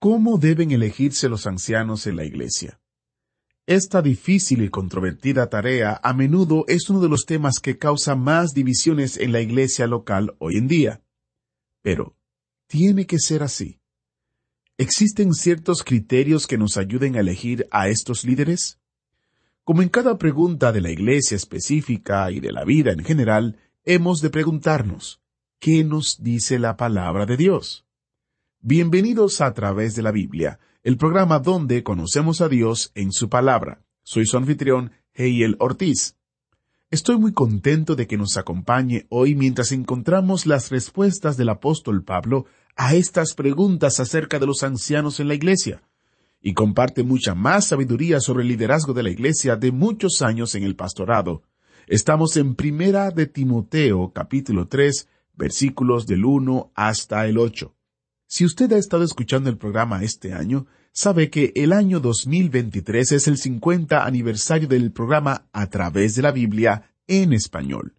¿Cómo deben elegirse los ancianos en la iglesia? Esta difícil y controvertida tarea a menudo es uno de los temas que causa más divisiones en la iglesia local hoy en día. Pero, ¿tiene que ser así? ¿Existen ciertos criterios que nos ayuden a elegir a estos líderes? Como en cada pregunta de la iglesia específica y de la vida en general, hemos de preguntarnos, ¿qué nos dice la palabra de Dios? Bienvenidos a través de la Biblia, el programa donde conocemos a Dios en su palabra. Soy su anfitrión, Heiel Ortiz. Estoy muy contento de que nos acompañe hoy mientras encontramos las respuestas del apóstol Pablo a estas preguntas acerca de los ancianos en la iglesia, y comparte mucha más sabiduría sobre el liderazgo de la iglesia de muchos años en el pastorado. Estamos en Primera de Timoteo, capítulo 3, versículos del 1 hasta el 8. Si usted ha estado escuchando el programa este año, sabe que el año 2023 es el 50 aniversario del programa A través de la Biblia en español.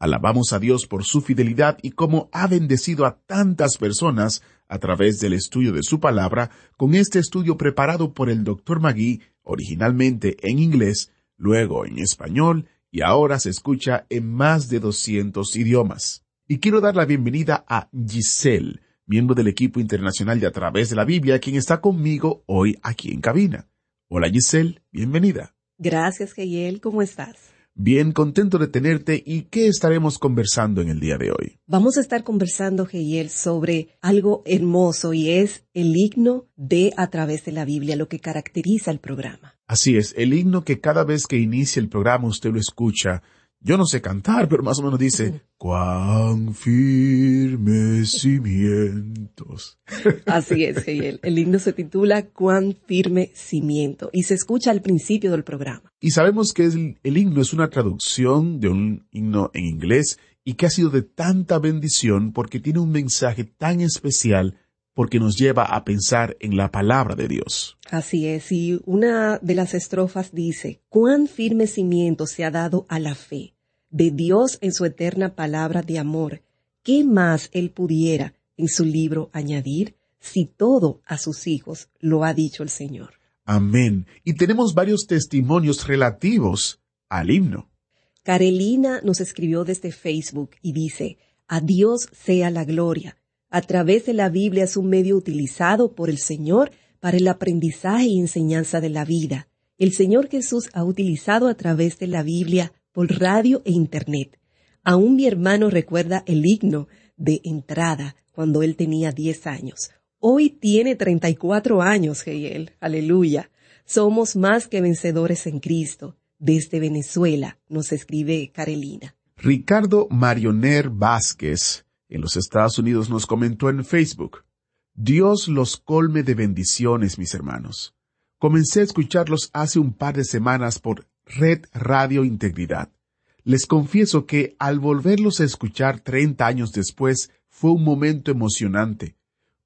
Alabamos a Dios por su fidelidad y cómo ha bendecido a tantas personas a través del estudio de su palabra con este estudio preparado por el Dr. Magui, originalmente en inglés, luego en español y ahora se escucha en más de 200 idiomas. Y quiero dar la bienvenida a Giselle, miembro del equipo internacional de A través de la Biblia, quien está conmigo hoy aquí en cabina. Hola Giselle, bienvenida. Gracias, Geyel. ¿Cómo estás? Bien contento de tenerte y qué estaremos conversando en el día de hoy. Vamos a estar conversando, Geyel, sobre algo hermoso y es el himno de A través de la Biblia, lo que caracteriza el programa. Así es, el himno que cada vez que inicia el programa usted lo escucha. Yo no sé cantar, pero más o menos dice, cuán firmes cimientos. Así es, Geyel. El himno se titula Cuán firme cimiento y se escucha al principio del programa. Y sabemos que el, el himno es una traducción de un himno en inglés y que ha sido de tanta bendición porque tiene un mensaje tan especial porque nos lleva a pensar en la palabra de Dios. Así es, y una de las estrofas dice, cuán firme cimiento se ha dado a la fe de Dios en su eterna palabra de amor. ¿Qué más él pudiera en su libro añadir si todo a sus hijos lo ha dicho el Señor? Amén. Y tenemos varios testimonios relativos al himno. Carolina nos escribió desde Facebook y dice, a Dios sea la gloria. A través de la Biblia es un medio utilizado por el Señor para el aprendizaje y enseñanza de la vida. El Señor Jesús ha utilizado a través de la Biblia por radio e Internet. Aún mi hermano recuerda el himno de entrada cuando él tenía 10 años. Hoy tiene 34 años, Geyel. Aleluya. Somos más que vencedores en Cristo. Desde Venezuela, nos escribe Carolina. Ricardo Marioner Vázquez, en los Estados Unidos, nos comentó en Facebook, Dios los colme de bendiciones, mis hermanos. Comencé a escucharlos hace un par de semanas por Red Radio Integridad. Les confieso que al volverlos a escuchar 30 años después fue un momento emocionante,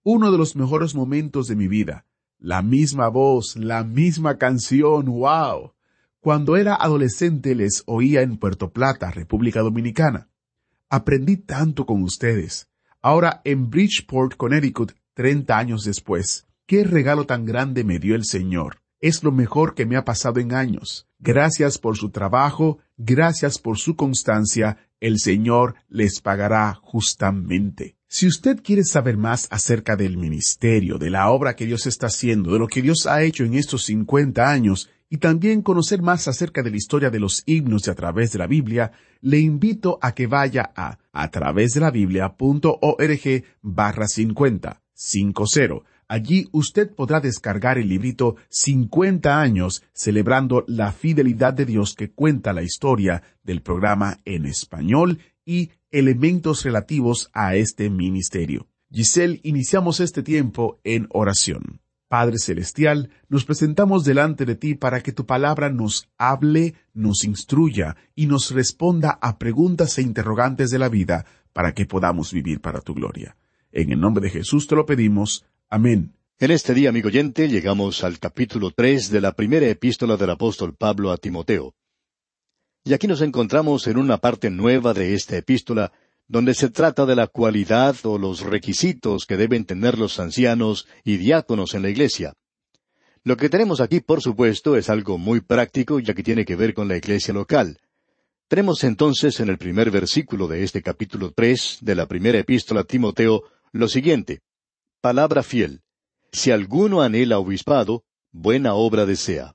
uno de los mejores momentos de mi vida. La misma voz, la misma canción, wow. Cuando era adolescente les oía en Puerto Plata, República Dominicana. Aprendí tanto con ustedes. Ahora en Bridgeport, Connecticut, 30 años después. Qué regalo tan grande me dio el Señor. Es lo mejor que me ha pasado en años. Gracias por su trabajo, gracias por su constancia. El Señor les pagará justamente. Si usted quiere saber más acerca del ministerio, de la obra que Dios está haciendo, de lo que Dios ha hecho en estos 50 años, y también conocer más acerca de la historia de los himnos de a través de la Biblia, le invito a que vaya a a través de la Biblia.org barra 50, 50. Allí usted podrá descargar el librito 50 años celebrando la fidelidad de Dios que cuenta la historia del programa en español y elementos relativos a este ministerio. Giselle, iniciamos este tiempo en oración. Padre Celestial, nos presentamos delante de ti para que tu palabra nos hable, nos instruya y nos responda a preguntas e interrogantes de la vida para que podamos vivir para tu gloria. En el nombre de Jesús te lo pedimos. Amén. En este día, amigo oyente, llegamos al capítulo tres de la primera epístola del apóstol Pablo a Timoteo. Y aquí nos encontramos en una parte nueva de esta epístola donde se trata de la cualidad o los requisitos que deben tener los ancianos y diáconos en la iglesia. Lo que tenemos aquí, por supuesto, es algo muy práctico ya que tiene que ver con la iglesia local. Tenemos entonces en el primer versículo de este capítulo tres de la primera epístola a Timoteo lo siguiente Palabra fiel. Si alguno anhela obispado, buena obra desea.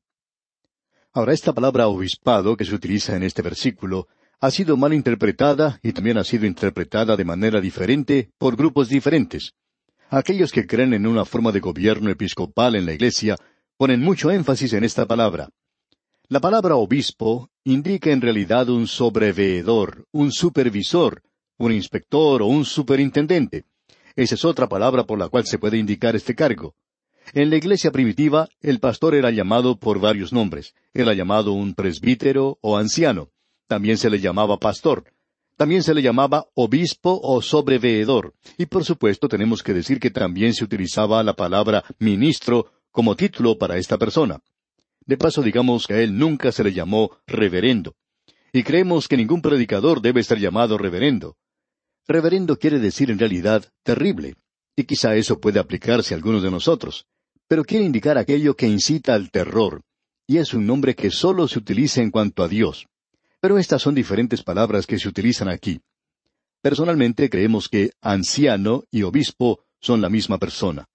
Ahora, esta palabra obispado que se utiliza en este versículo ha sido mal interpretada y también ha sido interpretada de manera diferente por grupos diferentes. Aquellos que creen en una forma de gobierno episcopal en la Iglesia ponen mucho énfasis en esta palabra. La palabra obispo indica en realidad un sobreveedor, un supervisor, un inspector o un superintendente. Esa es otra palabra por la cual se puede indicar este cargo. En la iglesia primitiva, el pastor era llamado por varios nombres. Era llamado un presbítero o anciano. También se le llamaba pastor. También se le llamaba obispo o sobreveedor. Y por supuesto tenemos que decir que también se utilizaba la palabra ministro como título para esta persona. De paso digamos que a él nunca se le llamó reverendo. Y creemos que ningún predicador debe ser llamado reverendo. Reverendo quiere decir en realidad terrible. Y quizá eso puede aplicarse a algunos de nosotros. Pero quiere indicar aquello que incita al terror. Y es un nombre que solo se utiliza en cuanto a Dios. Pero estas son diferentes palabras que se utilizan aquí. Personalmente creemos que anciano y obispo son la misma persona.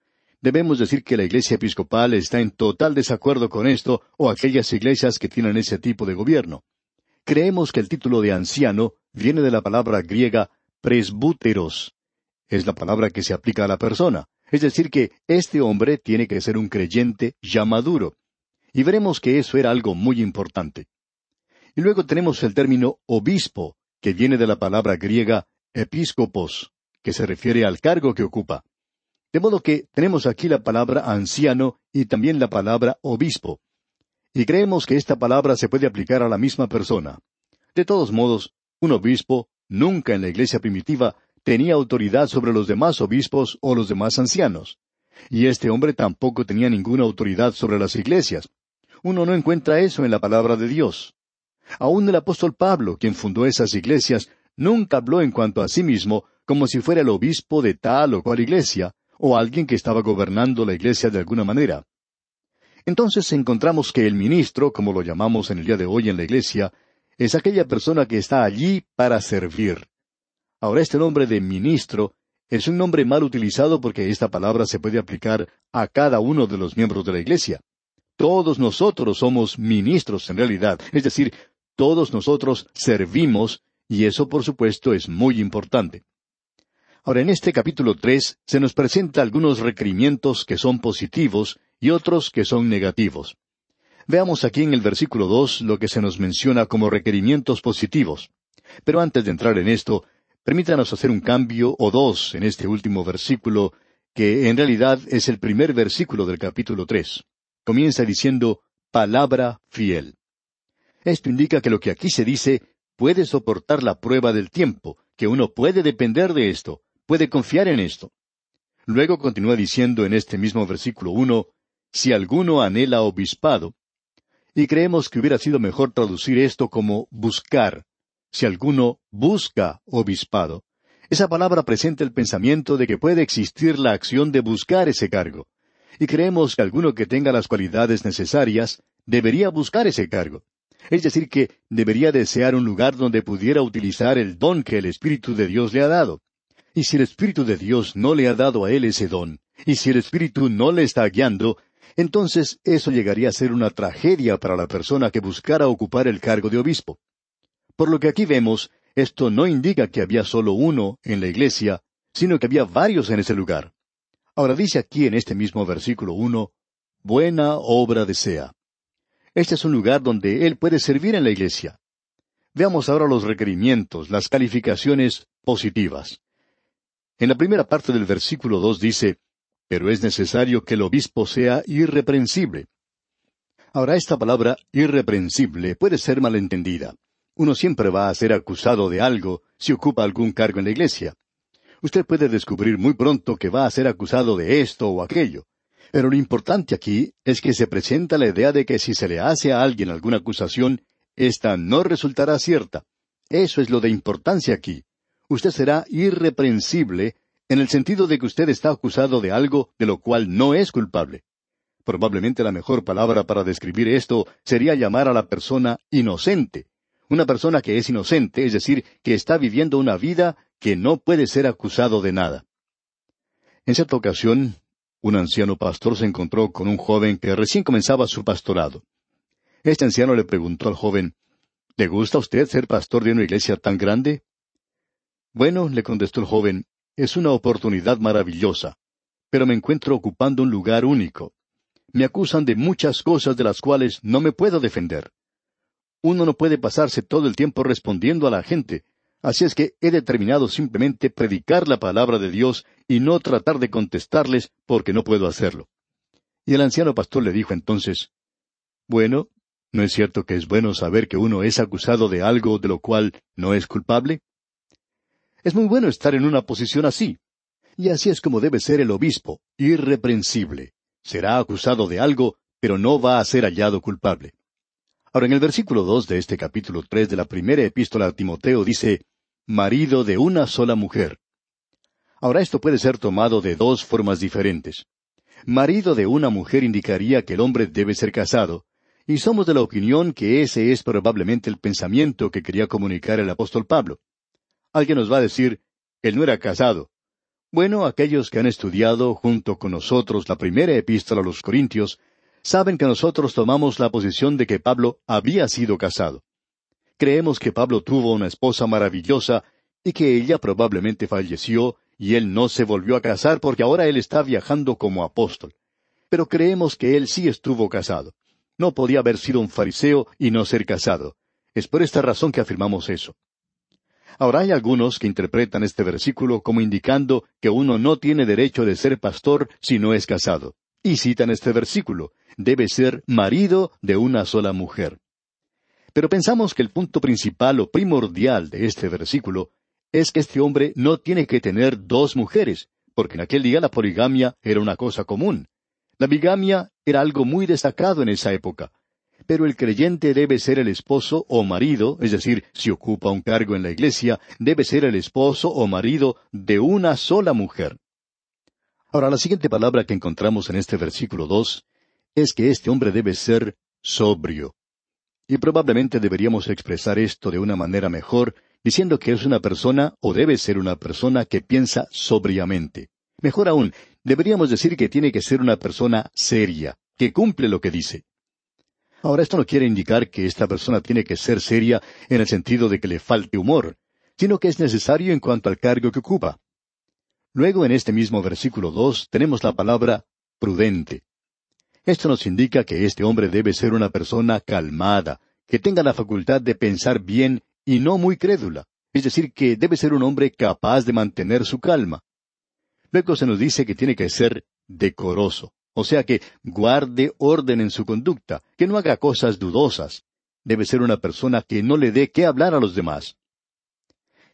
Debemos decir que la iglesia episcopal está en total desacuerdo con esto o aquellas iglesias que tienen ese tipo de gobierno. Creemos que el título de anciano viene de la palabra griega presbúteros. Es la palabra que se aplica a la persona. Es decir, que este hombre tiene que ser un creyente ya maduro. Y veremos que eso era algo muy importante. Y luego tenemos el término obispo, que viene de la palabra griega episcopos, que se refiere al cargo que ocupa. De modo que tenemos aquí la palabra anciano y también la palabra obispo. Y creemos que esta palabra se puede aplicar a la misma persona. De todos modos, un obispo nunca en la iglesia primitiva tenía autoridad sobre los demás obispos o los demás ancianos. Y este hombre tampoco tenía ninguna autoridad sobre las iglesias. Uno no encuentra eso en la palabra de Dios. Aún el apóstol Pablo, quien fundó esas iglesias, nunca habló en cuanto a sí mismo como si fuera el obispo de tal o cual iglesia, o alguien que estaba gobernando la iglesia de alguna manera. Entonces encontramos que el ministro, como lo llamamos en el día de hoy en la iglesia, es aquella persona que está allí para servir. Ahora este nombre de ministro es un nombre mal utilizado porque esta palabra se puede aplicar a cada uno de los miembros de la iglesia. Todos nosotros somos ministros en realidad, es decir, todos nosotros servimos, y eso por supuesto es muy importante. Ahora, en este capítulo tres se nos presenta algunos requerimientos que son positivos y otros que son negativos. Veamos aquí en el versículo dos lo que se nos menciona como requerimientos positivos. Pero antes de entrar en esto, permítanos hacer un cambio o dos en este último versículo, que en realidad es el primer versículo del capítulo tres. Comienza diciendo palabra fiel. Esto indica que lo que aquí se dice puede soportar la prueba del tiempo, que uno puede depender de esto, puede confiar en esto. Luego continúa diciendo en este mismo versículo uno, si alguno anhela obispado, y creemos que hubiera sido mejor traducir esto como buscar, si alguno busca obispado. Esa palabra presenta el pensamiento de que puede existir la acción de buscar ese cargo. Y creemos que alguno que tenga las cualidades necesarias debería buscar ese cargo. Es decir, que debería desear un lugar donde pudiera utilizar el don que el Espíritu de Dios le ha dado. Y si el Espíritu de Dios no le ha dado a él ese don, y si el Espíritu no le está guiando, entonces eso llegaría a ser una tragedia para la persona que buscara ocupar el cargo de obispo. Por lo que aquí vemos, esto no indica que había solo uno en la iglesia, sino que había varios en ese lugar. Ahora dice aquí en este mismo versículo uno, buena obra desea. Este es un lugar donde Él puede servir en la iglesia. Veamos ahora los requerimientos, las calificaciones positivas. En la primera parte del versículo dos dice, Pero es necesario que el obispo sea irreprensible. Ahora esta palabra irreprensible puede ser malentendida. Uno siempre va a ser acusado de algo si ocupa algún cargo en la iglesia. Usted puede descubrir muy pronto que va a ser acusado de esto o aquello. Pero lo importante aquí es que se presenta la idea de que si se le hace a alguien alguna acusación, ésta no resultará cierta. Eso es lo de importancia aquí. Usted será irreprensible en el sentido de que usted está acusado de algo de lo cual no es culpable. Probablemente la mejor palabra para describir esto sería llamar a la persona inocente. Una persona que es inocente, es decir, que está viviendo una vida que no puede ser acusado de nada. En cierta ocasión, un anciano pastor se encontró con un joven que recién comenzaba su pastorado. Este anciano le preguntó al joven, ¿Le gusta a usted ser pastor de una iglesia tan grande? Bueno, le contestó el joven, es una oportunidad maravillosa, pero me encuentro ocupando un lugar único me acusan de muchas cosas de las cuales no me puedo defender. Uno no puede pasarse todo el tiempo respondiendo a la gente, así es que he determinado simplemente predicar la palabra de Dios y no tratar de contestarles porque no puedo hacerlo. Y el anciano pastor le dijo entonces, Bueno, ¿no es cierto que es bueno saber que uno es acusado de algo de lo cual no es culpable? Es muy bueno estar en una posición así. Y así es como debe ser el obispo, irreprensible será acusado de algo, pero no va a ser hallado culpable. Ahora, en el versículo dos de este capítulo tres de la primera epístola a Timoteo dice, marido de una sola mujer. Ahora esto puede ser tomado de dos formas diferentes. Marido de una mujer indicaría que el hombre debe ser casado, y somos de la opinión que ese es probablemente el pensamiento que quería comunicar el apóstol Pablo. Alguien nos va a decir, él no era casado, bueno, aquellos que han estudiado junto con nosotros la primera epístola a los Corintios, saben que nosotros tomamos la posición de que Pablo había sido casado. Creemos que Pablo tuvo una esposa maravillosa y que ella probablemente falleció y él no se volvió a casar porque ahora él está viajando como apóstol. Pero creemos que él sí estuvo casado. No podía haber sido un fariseo y no ser casado. Es por esta razón que afirmamos eso. Ahora hay algunos que interpretan este versículo como indicando que uno no tiene derecho de ser pastor si no es casado. Y citan este versículo, debe ser marido de una sola mujer. Pero pensamos que el punto principal o primordial de este versículo es que este hombre no tiene que tener dos mujeres, porque en aquel día la poligamia era una cosa común. La bigamia era algo muy destacado en esa época, pero el creyente debe ser el esposo o marido, es decir, si ocupa un cargo en la iglesia, debe ser el esposo o marido de una sola mujer. Ahora, la siguiente palabra que encontramos en este versículo dos es que este hombre debe ser sobrio. Y probablemente deberíamos expresar esto de una manera mejor, diciendo que es una persona o debe ser una persona que piensa sobriamente. Mejor aún, deberíamos decir que tiene que ser una persona seria, que cumple lo que dice. Ahora, esto no quiere indicar que esta persona tiene que ser seria en el sentido de que le falte humor, sino que es necesario en cuanto al cargo que ocupa. Luego, en este mismo versículo dos, tenemos la palabra prudente. Esto nos indica que este hombre debe ser una persona calmada, que tenga la facultad de pensar bien y no muy crédula, es decir, que debe ser un hombre capaz de mantener su calma. Luego se nos dice que tiene que ser decoroso. O sea que guarde orden en su conducta, que no haga cosas dudosas. Debe ser una persona que no le dé qué hablar a los demás.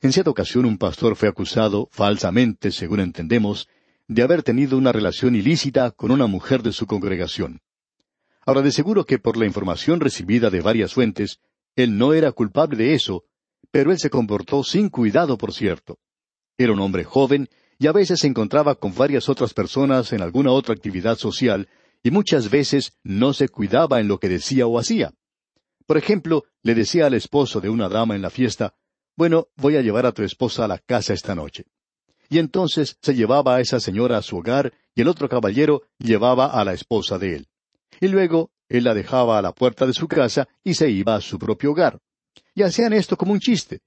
En cierta ocasión un pastor fue acusado, falsamente, según entendemos, de haber tenido una relación ilícita con una mujer de su congregación. Ahora, de seguro que por la información recibida de varias fuentes, él no era culpable de eso, pero él se comportó sin cuidado, por cierto. Era un hombre joven y a veces se encontraba con varias otras personas en alguna otra actividad social, y muchas veces no se cuidaba en lo que decía o hacía. Por ejemplo, le decía al esposo de una dama en la fiesta, Bueno, voy a llevar a tu esposa a la casa esta noche. Y entonces se llevaba a esa señora a su hogar y el otro caballero llevaba a la esposa de él. Y luego él la dejaba a la puerta de su casa y se iba a su propio hogar. Y hacían esto como un chiste.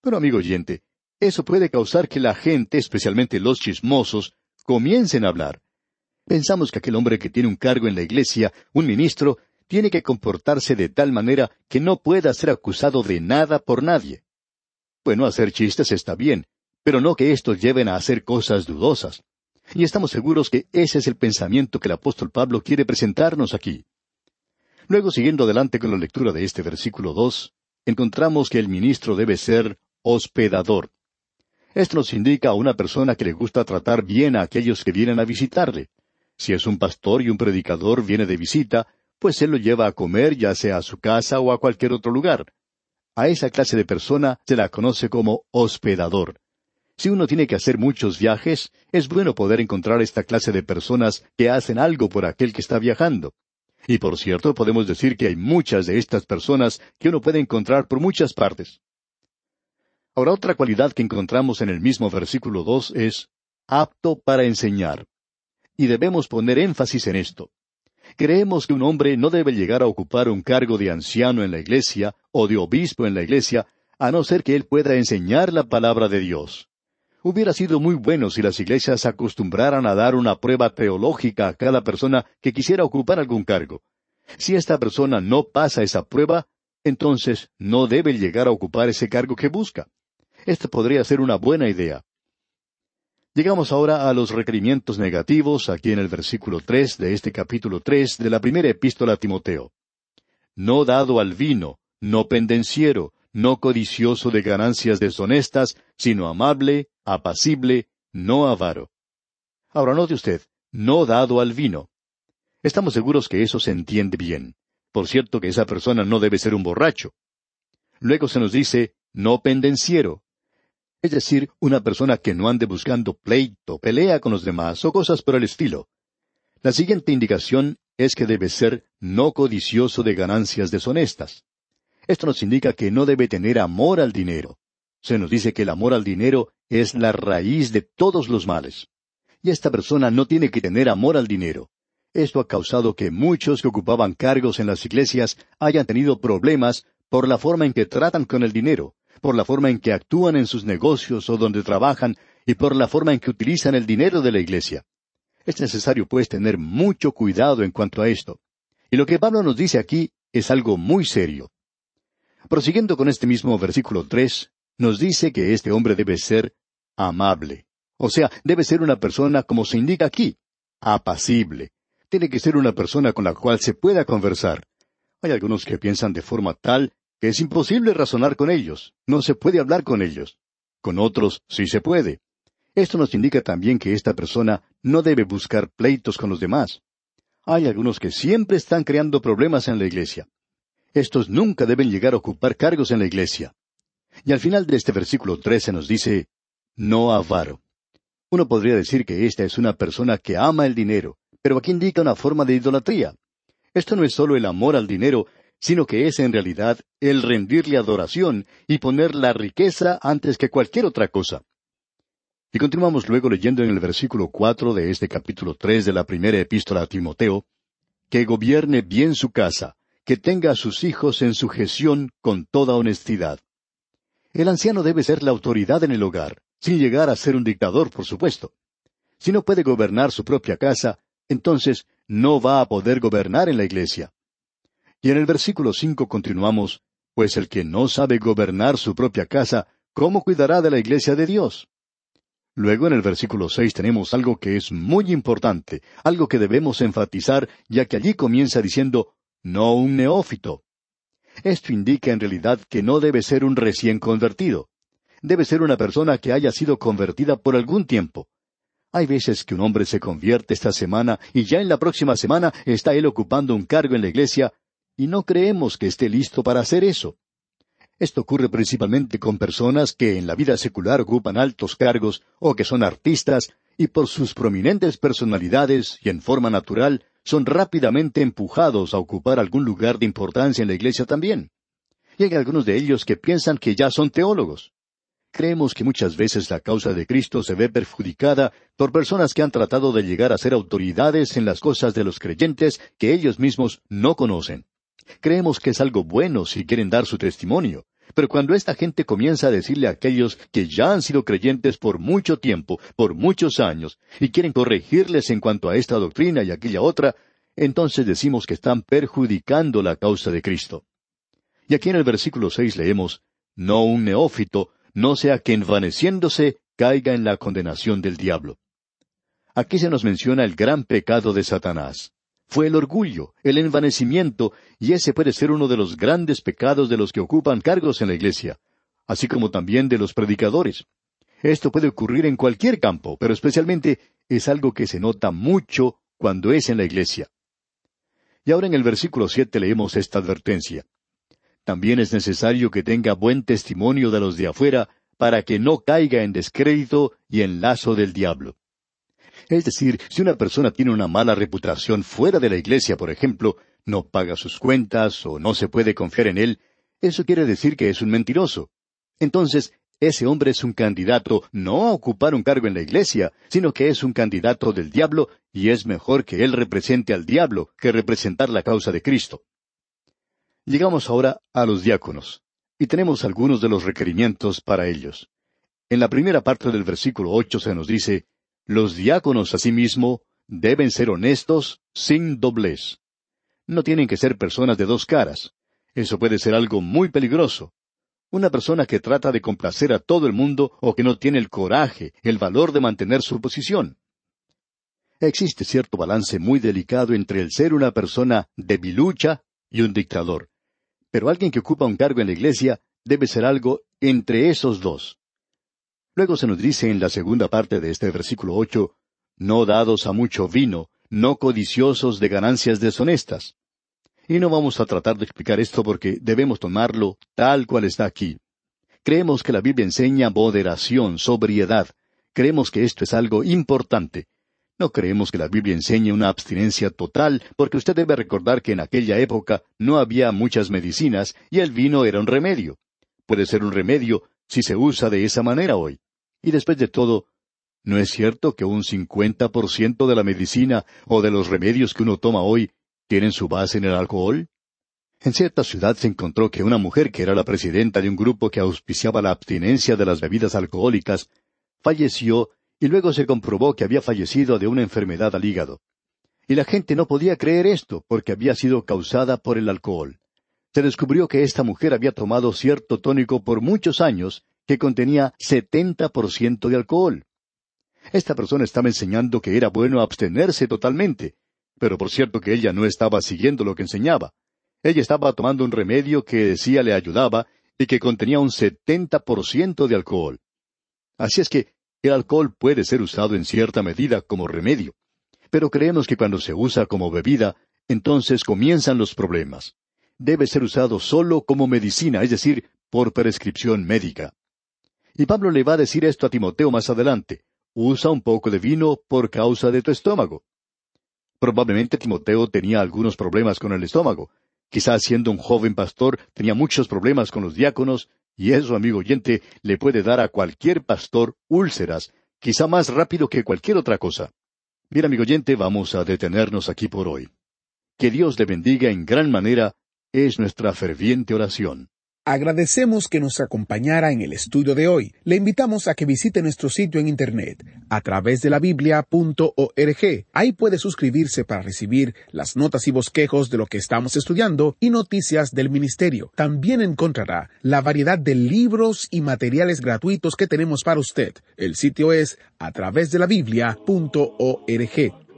Pero amigo oyente, eso puede causar que la gente, especialmente los chismosos, comiencen a hablar. Pensamos que aquel hombre que tiene un cargo en la iglesia, un ministro, tiene que comportarse de tal manera que no pueda ser acusado de nada por nadie. Bueno, hacer chistes está bien, pero no que estos lleven a hacer cosas dudosas. Y estamos seguros que ese es el pensamiento que el apóstol Pablo quiere presentarnos aquí. Luego, siguiendo adelante con la lectura de este versículo dos, encontramos que el ministro debe ser hospedador. Esto nos indica a una persona que le gusta tratar bien a aquellos que vienen a visitarle. Si es un pastor y un predicador viene de visita, pues él lo lleva a comer ya sea a su casa o a cualquier otro lugar. A esa clase de persona se la conoce como hospedador. Si uno tiene que hacer muchos viajes, es bueno poder encontrar esta clase de personas que hacen algo por aquel que está viajando. Y por cierto, podemos decir que hay muchas de estas personas que uno puede encontrar por muchas partes. Ahora, otra cualidad que encontramos en el mismo versículo dos es apto para enseñar. Y debemos poner énfasis en esto. Creemos que un hombre no debe llegar a ocupar un cargo de anciano en la iglesia o de obispo en la iglesia, a no ser que él pueda enseñar la palabra de Dios. Hubiera sido muy bueno si las iglesias acostumbraran a dar una prueba teológica a cada persona que quisiera ocupar algún cargo. Si esta persona no pasa esa prueba, entonces no debe llegar a ocupar ese cargo que busca. Esta podría ser una buena idea. Llegamos ahora a los requerimientos negativos aquí en el versículo tres de este capítulo tres de la primera epístola a Timoteo. No dado al vino, no pendenciero, no codicioso de ganancias deshonestas, sino amable, apacible, no avaro. Ahora note usted, no dado al vino. Estamos seguros que eso se entiende bien. Por cierto que esa persona no debe ser un borracho. Luego se nos dice, no pendenciero, es decir, una persona que no ande buscando pleito, pelea con los demás o cosas por el estilo. La siguiente indicación es que debe ser no codicioso de ganancias deshonestas. Esto nos indica que no debe tener amor al dinero. Se nos dice que el amor al dinero es la raíz de todos los males. Y esta persona no tiene que tener amor al dinero. Esto ha causado que muchos que ocupaban cargos en las iglesias hayan tenido problemas por la forma en que tratan con el dinero, por la forma en que actúan en sus negocios o donde trabajan y por la forma en que utilizan el dinero de la iglesia. Es necesario, pues, tener mucho cuidado en cuanto a esto. Y lo que Pablo nos dice aquí es algo muy serio. Prosiguiendo con este mismo versículo tres, nos dice que este hombre debe ser amable. O sea, debe ser una persona como se indica aquí, apacible. Tiene que ser una persona con la cual se pueda conversar. Hay algunos que piensan de forma tal que es imposible razonar con ellos, no se puede hablar con ellos. Con otros sí se puede. Esto nos indica también que esta persona no debe buscar pleitos con los demás. Hay algunos que siempre están creando problemas en la iglesia. Estos nunca deben llegar a ocupar cargos en la iglesia. Y al final de este versículo 13 nos dice, no avaro. Uno podría decir que esta es una persona que ama el dinero, pero aquí indica una forma de idolatría. Esto no es solo el amor al dinero, sino que es en realidad el rendirle adoración y poner la riqueza antes que cualquier otra cosa. Y continuamos luego leyendo en el versículo cuatro de este capítulo tres de la primera epístola a Timoteo, que gobierne bien su casa, que tenga a sus hijos en sujeción con toda honestidad. El anciano debe ser la autoridad en el hogar, sin llegar a ser un dictador, por supuesto. Si no puede gobernar su propia casa, entonces no va a poder gobernar en la iglesia. Y en el versículo cinco continuamos, Pues el que no sabe gobernar su propia casa, ¿cómo cuidará de la iglesia de Dios? Luego en el versículo seis tenemos algo que es muy importante, algo que debemos enfatizar, ya que allí comienza diciendo, no un neófito. Esto indica en realidad que no debe ser un recién convertido. Debe ser una persona que haya sido convertida por algún tiempo. Hay veces que un hombre se convierte esta semana y ya en la próxima semana está él ocupando un cargo en la iglesia y no creemos que esté listo para hacer eso. Esto ocurre principalmente con personas que en la vida secular ocupan altos cargos o que son artistas y por sus prominentes personalidades y en forma natural son rápidamente empujados a ocupar algún lugar de importancia en la iglesia también. Y hay algunos de ellos que piensan que ya son teólogos. Creemos que muchas veces la causa de Cristo se ve perjudicada por personas que han tratado de llegar a ser autoridades en las cosas de los creyentes que ellos mismos no conocen. Creemos que es algo bueno si quieren dar su testimonio, pero cuando esta gente comienza a decirle a aquellos que ya han sido creyentes por mucho tiempo, por muchos años, y quieren corregirles en cuanto a esta doctrina y aquella otra, entonces decimos que están perjudicando la causa de Cristo. Y aquí en el versículo seis leemos, No un neófito, no sea que envaneciéndose caiga en la condenación del diablo. Aquí se nos menciona el gran pecado de Satanás. Fue el orgullo, el envanecimiento, y ese puede ser uno de los grandes pecados de los que ocupan cargos en la iglesia, así como también de los predicadores. Esto puede ocurrir en cualquier campo, pero especialmente es algo que se nota mucho cuando es en la iglesia. Y ahora en el versículo siete leemos esta advertencia. También es necesario que tenga buen testimonio de los de afuera para que no caiga en descrédito y en lazo del diablo. Es decir, si una persona tiene una mala reputación fuera de la iglesia, por ejemplo, no paga sus cuentas o no se puede confiar en él, eso quiere decir que es un mentiroso. Entonces, ese hombre es un candidato no a ocupar un cargo en la iglesia, sino que es un candidato del diablo y es mejor que él represente al diablo que representar la causa de Cristo. Llegamos ahora a los diáconos, y tenemos algunos de los requerimientos para ellos. En la primera parte del versículo ocho se nos dice, los diáconos asimismo deben ser honestos, sin doblez. No tienen que ser personas de dos caras. Eso puede ser algo muy peligroso. Una persona que trata de complacer a todo el mundo o que no tiene el coraje, el valor de mantener su posición. Existe cierto balance muy delicado entre el ser una persona debilucha y un dictador. Pero alguien que ocupa un cargo en la iglesia debe ser algo entre esos dos. Luego se nos dice en la segunda parte de este versículo ocho, no dados a mucho vino, no codiciosos de ganancias deshonestas. Y no vamos a tratar de explicar esto porque debemos tomarlo tal cual está aquí. Creemos que la Biblia enseña moderación, sobriedad. Creemos que esto es algo importante. No creemos que la Biblia enseñe una abstinencia total, porque usted debe recordar que en aquella época no había muchas medicinas y el vino era un remedio. Puede ser un remedio si se usa de esa manera hoy. Y después de todo, ¿no es cierto que un cincuenta por ciento de la medicina o de los remedios que uno toma hoy tienen su base en el alcohol? En cierta ciudad se encontró que una mujer que era la presidenta de un grupo que auspiciaba la abstinencia de las bebidas alcohólicas falleció y luego se comprobó que había fallecido de una enfermedad al hígado. Y la gente no podía creer esto porque había sido causada por el alcohol se descubrió que esta mujer había tomado cierto tónico por muchos años que contenía setenta por ciento de alcohol. Esta persona estaba enseñando que era bueno abstenerse totalmente, pero por cierto que ella no estaba siguiendo lo que enseñaba. Ella estaba tomando un remedio que decía le ayudaba y que contenía un setenta por ciento de alcohol. Así es que el alcohol puede ser usado en cierta medida como remedio, pero creemos que cuando se usa como bebida, entonces comienzan los problemas debe ser usado solo como medicina, es decir, por prescripción médica. Y Pablo le va a decir esto a Timoteo más adelante. Usa un poco de vino por causa de tu estómago. Probablemente Timoteo tenía algunos problemas con el estómago. Quizás siendo un joven pastor tenía muchos problemas con los diáconos, y eso, amigo oyente, le puede dar a cualquier pastor úlceras, quizá más rápido que cualquier otra cosa. Mira, amigo oyente, vamos a detenernos aquí por hoy. Que Dios le bendiga en gran manera es nuestra ferviente oración. Agradecemos que nos acompañara en el estudio de hoy. Le invitamos a que visite nuestro sitio en internet a través de la biblia.org. Ahí puede suscribirse para recibir las notas y bosquejos de lo que estamos estudiando y noticias del ministerio. También encontrará la variedad de libros y materiales gratuitos que tenemos para usted. El sitio es a través de la biblia.org.